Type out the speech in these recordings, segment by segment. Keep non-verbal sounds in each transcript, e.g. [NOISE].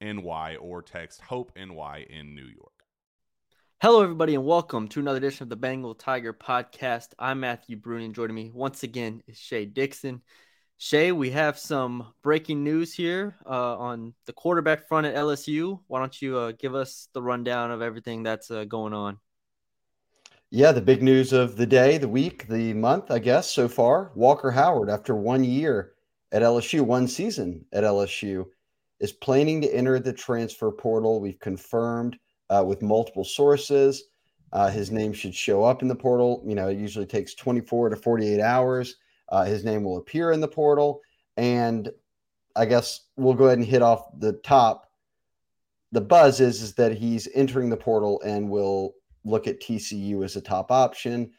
NY or text Hope NY in New York. Hello, everybody, and welcome to another edition of the Bengal Tiger podcast. I'm Matthew Brune, and joining me once again is Shea Dixon. Shea, we have some breaking news here uh, on the quarterback front at LSU. Why don't you uh, give us the rundown of everything that's uh, going on? Yeah, the big news of the day, the week, the month, I guess, so far Walker Howard, after one year at LSU, one season at LSU, is planning to enter the transfer portal. We've confirmed uh, with multiple sources. Uh, his name should show up in the portal. You know, it usually takes 24 to 48 hours. Uh, his name will appear in the portal. And I guess we'll go ahead and hit off the top. The buzz is, is that he's entering the portal and will look at TCU as a top option.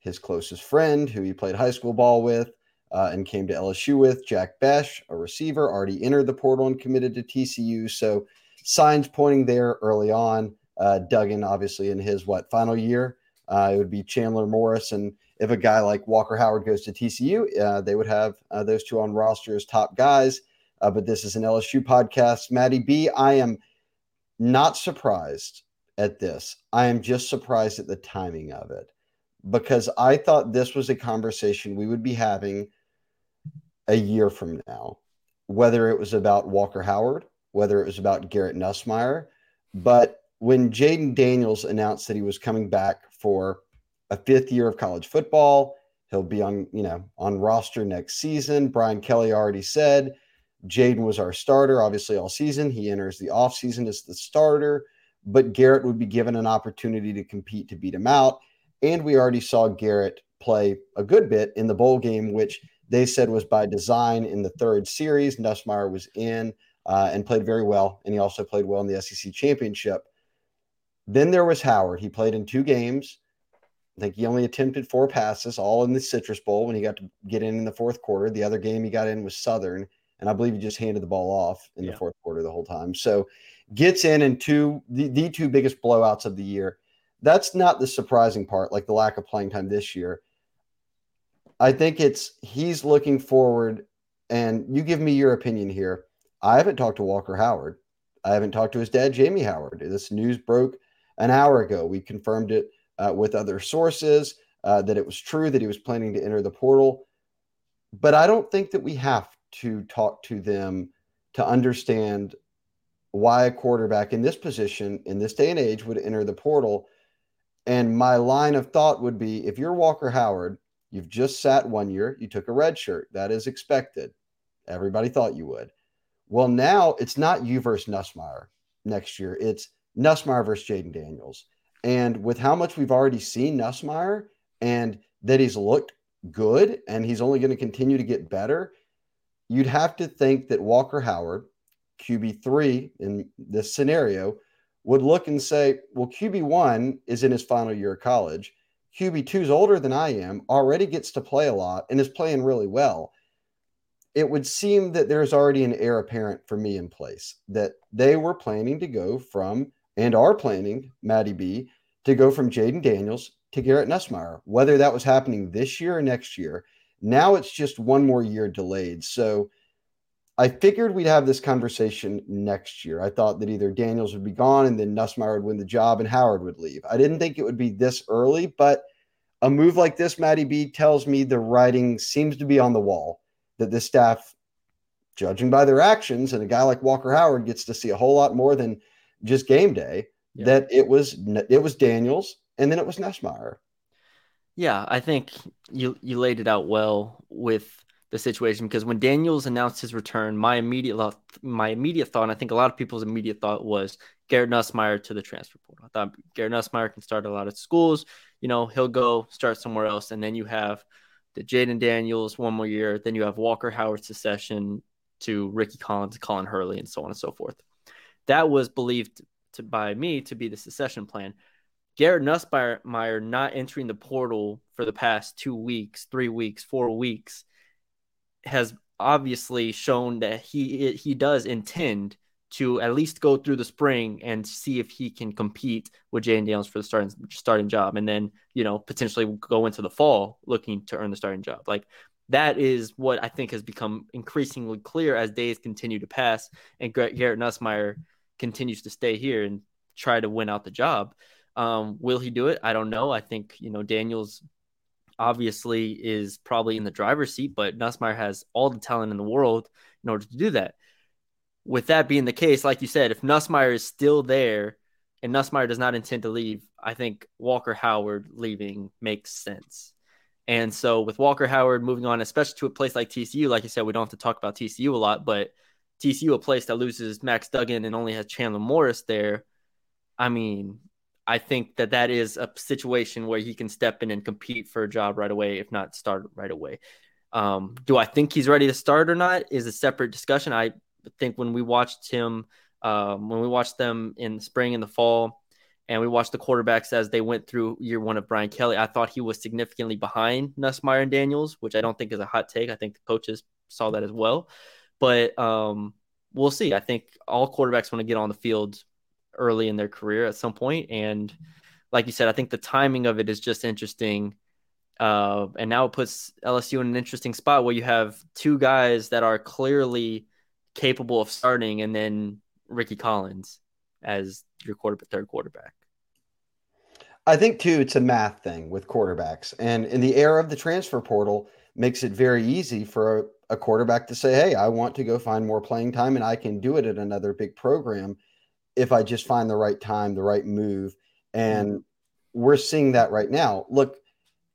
His closest friend, who he played high school ball with, uh, and came to LSU with. Jack Bech, a receiver, already entered the portal and committed to TCU. So signs pointing there early on. Uh, Duggan, obviously, in his what final year, uh, it would be Chandler Morris. And if a guy like Walker Howard goes to TCU, uh, they would have uh, those two on roster as top guys. Uh, but this is an LSU podcast. Maddie B, I am not surprised at this. I am just surprised at the timing of it because I thought this was a conversation we would be having a year from now, whether it was about Walker Howard, whether it was about Garrett Nussmeier. But when Jayden Daniels announced that he was coming back for a fifth year of college football, he'll be on, you know, on roster next season. Brian Kelly already said Jayden was our starter, obviously, all season. He enters the offseason as the starter, but Garrett would be given an opportunity to compete to beat him out. And we already saw Garrett play a good bit in the bowl game, which they said was by design in the third series. Nussmeier was in uh, and played very well, and he also played well in the SEC championship. Then there was Howard. He played in two games. I think he only attempted four passes, all in the Citrus Bowl when he got to get in in the fourth quarter. The other game he got in was Southern, and I believe he just handed the ball off in yeah. the fourth quarter the whole time. So gets in in two the, the two biggest blowouts of the year. That's not the surprising part, like the lack of playing time this year. I think it's he's looking forward, and you give me your opinion here. I haven't talked to Walker Howard. I haven't talked to his dad, Jamie Howard. This news broke an hour ago. We confirmed it uh, with other sources uh, that it was true that he was planning to enter the portal. But I don't think that we have to talk to them to understand why a quarterback in this position, in this day and age, would enter the portal. And my line of thought would be if you're Walker Howard You've just sat one year, you took a red shirt. That is expected. Everybody thought you would. Well, now it's not you versus Nussmeier next year. It's Nussmeier versus Jayden Daniels. And with how much we've already seen Nussmeier and that he's looked good and he's only going to continue to get better, you'd have to think that Walker Howard, QB3 in this scenario, would look and say, well, QB1 is in his final year of college. QB2 is older than I am, already gets to play a lot, and is playing really well. It would seem that there's already an heir apparent for me in place, that they were planning to go from, and are planning, Maddie B, to go from Jayden Daniels to Garrett Nussmeier, whether that was happening this year or next year. Now it's just one more year delayed. So I figured we'd have this conversation next year. I thought that either Daniels would be gone and then Nussmeier would win the job and Howard would leave. I didn't think it would be this early, but a move like this, Maddie B, tells me the writing seems to be on the wall that the staff, judging by their actions, and a guy like Walker Howard gets to see a whole lot more than just game day. Yeah. That it was it was Daniels and then it was Nussmeier. Yeah, I think you you laid it out well with the situation because when Daniels announced his return, my immediate my immediate thought, and I think a lot of people's immediate thought was Garrett Nussmeier to the transfer portal. I thought Garrett Nussmeier can start a lot of schools. You know, he'll go start somewhere else, and then you have the Jayden Daniels one more year. Then you have Walker Howard succession to Rickie Collins, Colin Hurley, and so on and so forth. That was believed to by me to be the succession plan. Garrett Nussmeier not entering the portal for the past two weeks, three weeks, four weeks has obviously shown that he he does intend to at least go through the spring and see if he can compete with Jayden Daniels for the starting starting job, and then you know potentially go into the fall looking to earn the starting job. Like that is what I think has become increasingly clear as days continue to pass, and Garrett Nussmeier continues to stay here and try to win out the job. Um, will he do it? I don't know. I think you know Daniels obviously is probably in the driver's seat, but Nussmeier has all the talent in the world in order to do that. With that being the case, like you said, if Nussmeier is still there and Nussmeier does not intend to leave, I think Walker Howard leaving makes sense. And so with Walker Howard moving on, especially to a place like TCU, like you said, we don't have to talk about TCU a lot, but TCU, a place that loses Max Duggan and only has Chandler Morris there. I mean, I think that that is a situation where he can step in and compete for a job right away, if not start right away. Um, do I think he's ready to start or not is a separate discussion. I think when we watched him, um, when we watched them in the spring and the fall, and we watched the quarterbacks as they went through year one of Brian Kelly, I thought he was significantly behind Nussmeier and Daniels, which I don't think is a hot take. I think the coaches saw that as well. But um, we'll see. I think all quarterbacks want to get on the field early in their career at some point. And like you said, I think the timing of it is just interesting. Uh, and now it puts LSU in an interesting spot where you have two guys that are clearly capable of starting, and then Rickie Collins as your quarterback, third quarterback. I think too, it's a math thing with quarterbacks, and in the era of the transfer portal, makes it very easy for a, a quarterback to say, "Hey, I want to go find more playing time, and I can do it at another big program." If I just find the right time, the right move. And mm-hmm. we're seeing that right now. Look,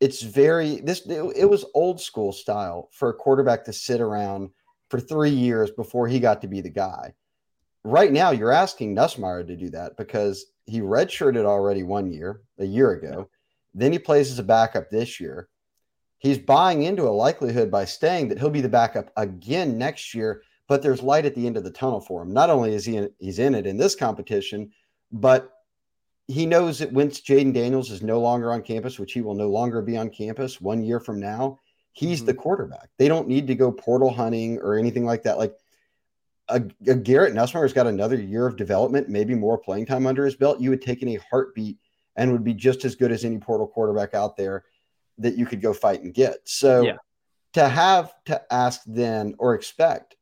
it's very this it, it, was old school style for a quarterback to sit around for three years before he got to be the guy. Right now, you're asking Nussmeier to do that because he redshirted already one year, a year ago. Then he plays as a backup this year. He's buying into a likelihood by staying that he'll be the backup again next year but there's light at the end of the tunnel for him. Not only is he in, he's in it in this competition, but he knows that once Jayden Daniels is no longer on campus, which he will no longer be on campus one year from now, he's mm-hmm. the quarterback. They don't need to go portal hunting or anything like that. Like a, a Garrett Nussmeier's got another year of development, maybe more playing time under his belt. You would take in a heartbeat and would be just as good as any portal quarterback out there that you could go fight and get. So yeah. to have to ask then or expect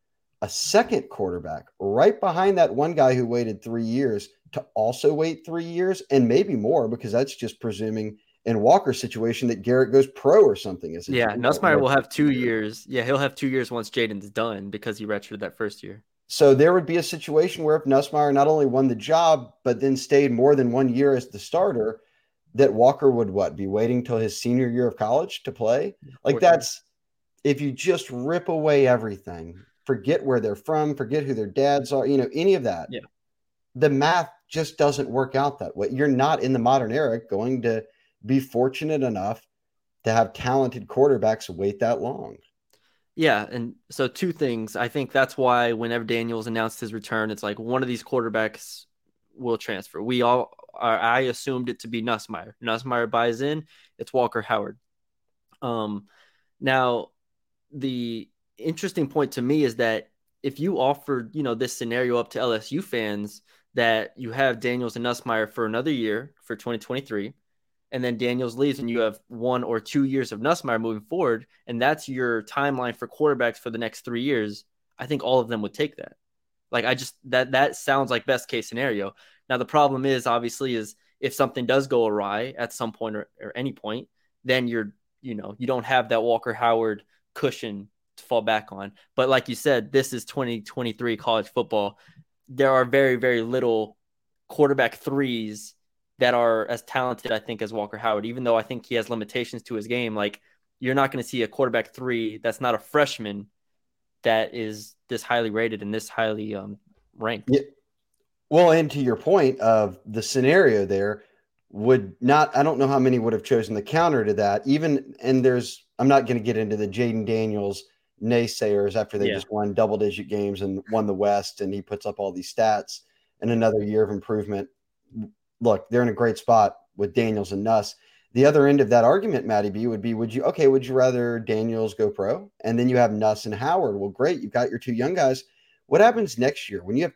a second quarterback right behind that one guy who waited three years to also wait three years and maybe more because that's just presuming in Walker's situation that Garrett goes pro or something. Is yeah, Nussmeier will have two years. Yeah, he'll have two years once Jayden's done because he redshirted that first year. So there would be a situation where if Nussmeier not only won the job but then stayed more than one year as the starter, that Walker would what be waiting till his senior year of college to play? Like that's if you just rip away everything forget where they're from, forget who their dads are, you know, any of that. Yeah. The math just doesn't work out that way. You're not in the modern era going to be fortunate enough to have talented quarterbacks wait that long. Yeah, and so two things. I think that's why whenever Daniels announced his return, it's like one of these quarterbacks will transfer. We all are, I assumed it to be Nussmeier. Nussmeier buys in, it's Walker Howard. Um now the interesting point to me is that if you offered, you know, this scenario up to LSU fans that you have Daniels and Nussmeier for another year for 2023 and then Daniels leaves, and you have one or two years of Nussmeier moving forward, and that's your timeline for quarterbacks for the next three years, I think all of them would take that. Like I just that that sounds like best case scenario. Now the problem is obviously is if something does go awry at some point or, or any point, then you're you know you don't have that Walker Howard cushion to fall back on. But like you said, this is 2023 college football. There are very very little quarterback threes that are as talented, I think, as Walker Howard, even though I think he has limitations to his game. Like, you're not going to see a quarterback three that's not a freshman that is this highly rated and this highly um, ranked. Yeah. Well, and to your point of the scenario there, would not, I don't know how many would have chosen the counter to that. Even, and there's, I'm not going to get into the Jayden Daniels naysayers after they yeah. just won double digit games and won the West and he puts up all these stats and another year of improvement look, they're in a great spot with Daniels and Nuss. The other end of that argument, Matty B, would be: Would you okay? Would you rather Daniels go pro, and then you have Nuss and Howard? Well, great, you've got your two young guys. What happens next year when you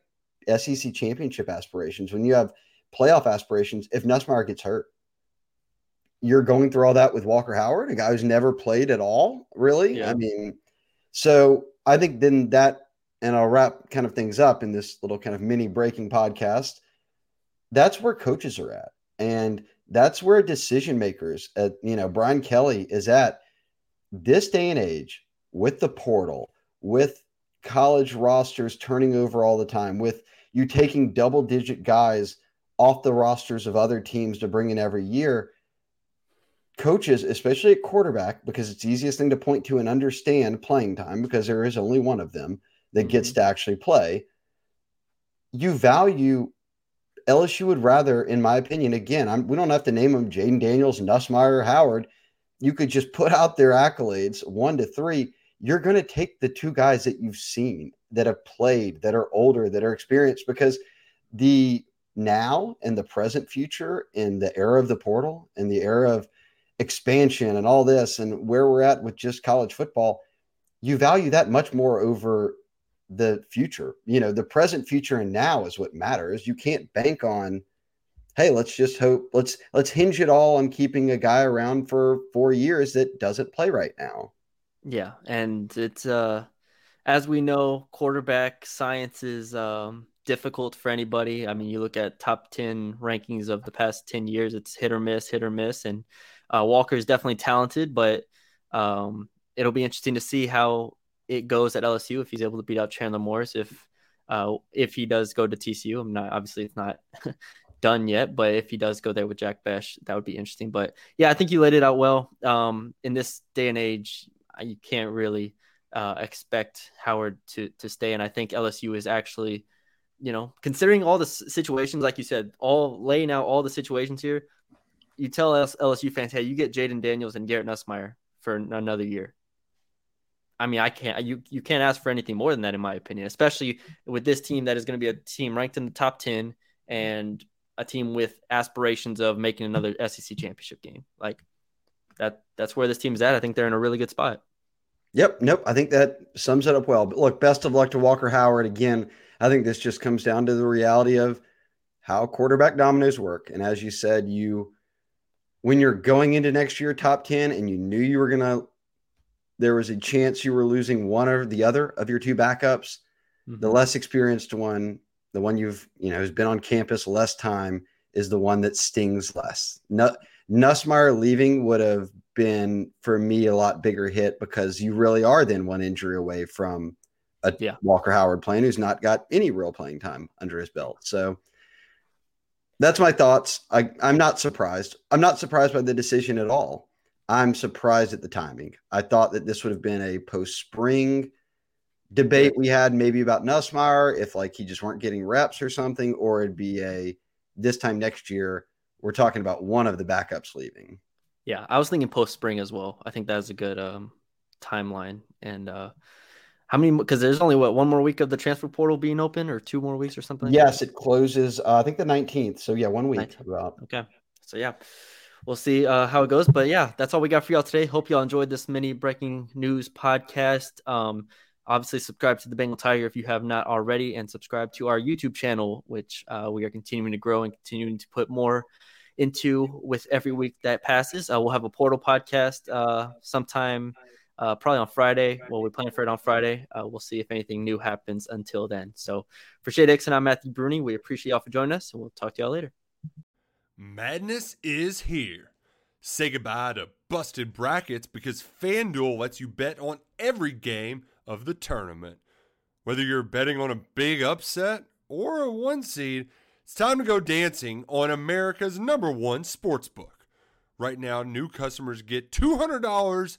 have SEC championship aspirations? When you have playoff aspirations? If Nussmeier gets hurt, you're going through all that with Walker Howard, a guy who's never played at all. Really, yeah. I mean, so I think then that, and I'll wrap kind of things up in this little kind of mini breaking podcast that's where coaches are at. And that's where decision makers at, you know, Brian Kelly is at this day and age with the portal, with college rosters turning over all the time, with you taking double digit guys off the rosters of other teams to bring in every year. Coaches, especially at quarterback, because it's the easiest thing to point to and understand playing time because there is only one of them that mm-hmm. gets to actually play. You value LSU would rather, in my opinion, again, I'm, we don't have to name them Jayden Daniels, Nussmeier, Howard. You could just put out their accolades one to three. You're going to take the two guys that you've seen that have played, that are older, that are experienced, because the now and the present future in the era of the portal and the era of expansion and all this and where we're at with just college football, you value that much more over the future. You know, the present, future, and now is what matters. You can't bank on, hey, let's just hope let's let's hinge it all on keeping a guy around for four years that doesn't play right now. Yeah, and it's uh as we know, quarterback science is um difficult for anybody. I mean, you look at top 10 rankings of the past 10 years, it's hit or miss, hit or miss. And uh, Walker is definitely talented, but um, it'll be interesting to see how it goes at LSU if he's able to beat out Chandler Morris. If uh, if he does go to TCU, I'm not obviously it's not [LAUGHS] done yet, but if he does go there with Jack Bech, that would be interesting. But yeah, I think you laid it out well. Um, in this day and age, you can't really uh, expect Howard to to stay, and I think LSU is actually, you know, considering all the situations, like you said, all laying out all the situations here. You tell us LSU fans, hey, you get Jayden Daniels and Garrett Nussmeier for another year. I mean, I can't. You you can't ask for anything more than that, in my opinion. Especially with this team that is going to be a team ranked in the top ten and a team with aspirations of making another SEC championship game. Like that. That's where this team is at. I think they're in a really good spot. Yep. Nope. I think that sums it up well. But look, best of luck to Walker Howard again. I think this just comes down to the reality of how quarterback dominoes work. And as you said, you when you're going into next year top 10 and you knew you were going to there was a chance you were losing one or the other of your two backups. Mm-hmm. The less experienced one, the one you've, you know, has been on campus less time, is the one that stings less. No, Nussmeier leaving would have been for me a lot bigger hit because you really are then one injury away from a yeah. Walker Howard playing who's not got any real playing time under his belt. So that's my thoughts. I, I'm not surprised. I'm not surprised by the decision at all. I'm surprised at the timing. I thought that this would have been a post spring debate we had maybe about Nussmeier if like he just weren't getting reps or something, or it'd be a this time next year we're talking about one of the backups leaving. Yeah, I was thinking post spring as well. I think that's a good um, timeline. And uh, how many? Because there's only what one more week of the transfer portal being open, or two more weeks, or something. yes, it closes. Uh, I think the 19th. So yeah, one week. 19th. About. Okay, so yeah, we'll see uh, how it goes. But yeah, that's all we got for y'all today. Hope y'all enjoyed this mini breaking news podcast. Um, obviously, subscribe to the Bengal Tiger if you have not already, and subscribe to our YouTube channel, which uh, we are continuing to grow and continuing to put more into with every week that passes. Uh, we'll have a portal podcast uh, sometime. Uh, probably on Friday. Well, we plan for it on Friday. Uh, we'll see if anything new happens until then. So, for Shea Dixon, I'm Matthew Brune. We appreciate y'all for joining us, and we'll talk to y'all later. Madness is here. Say goodbye to busted brackets because FanDuel lets you bet on every game of the tournament. Whether you're betting on a big upset or a one seed, it's time to go dancing on America's number one sportsbook. Right now, new customers get $200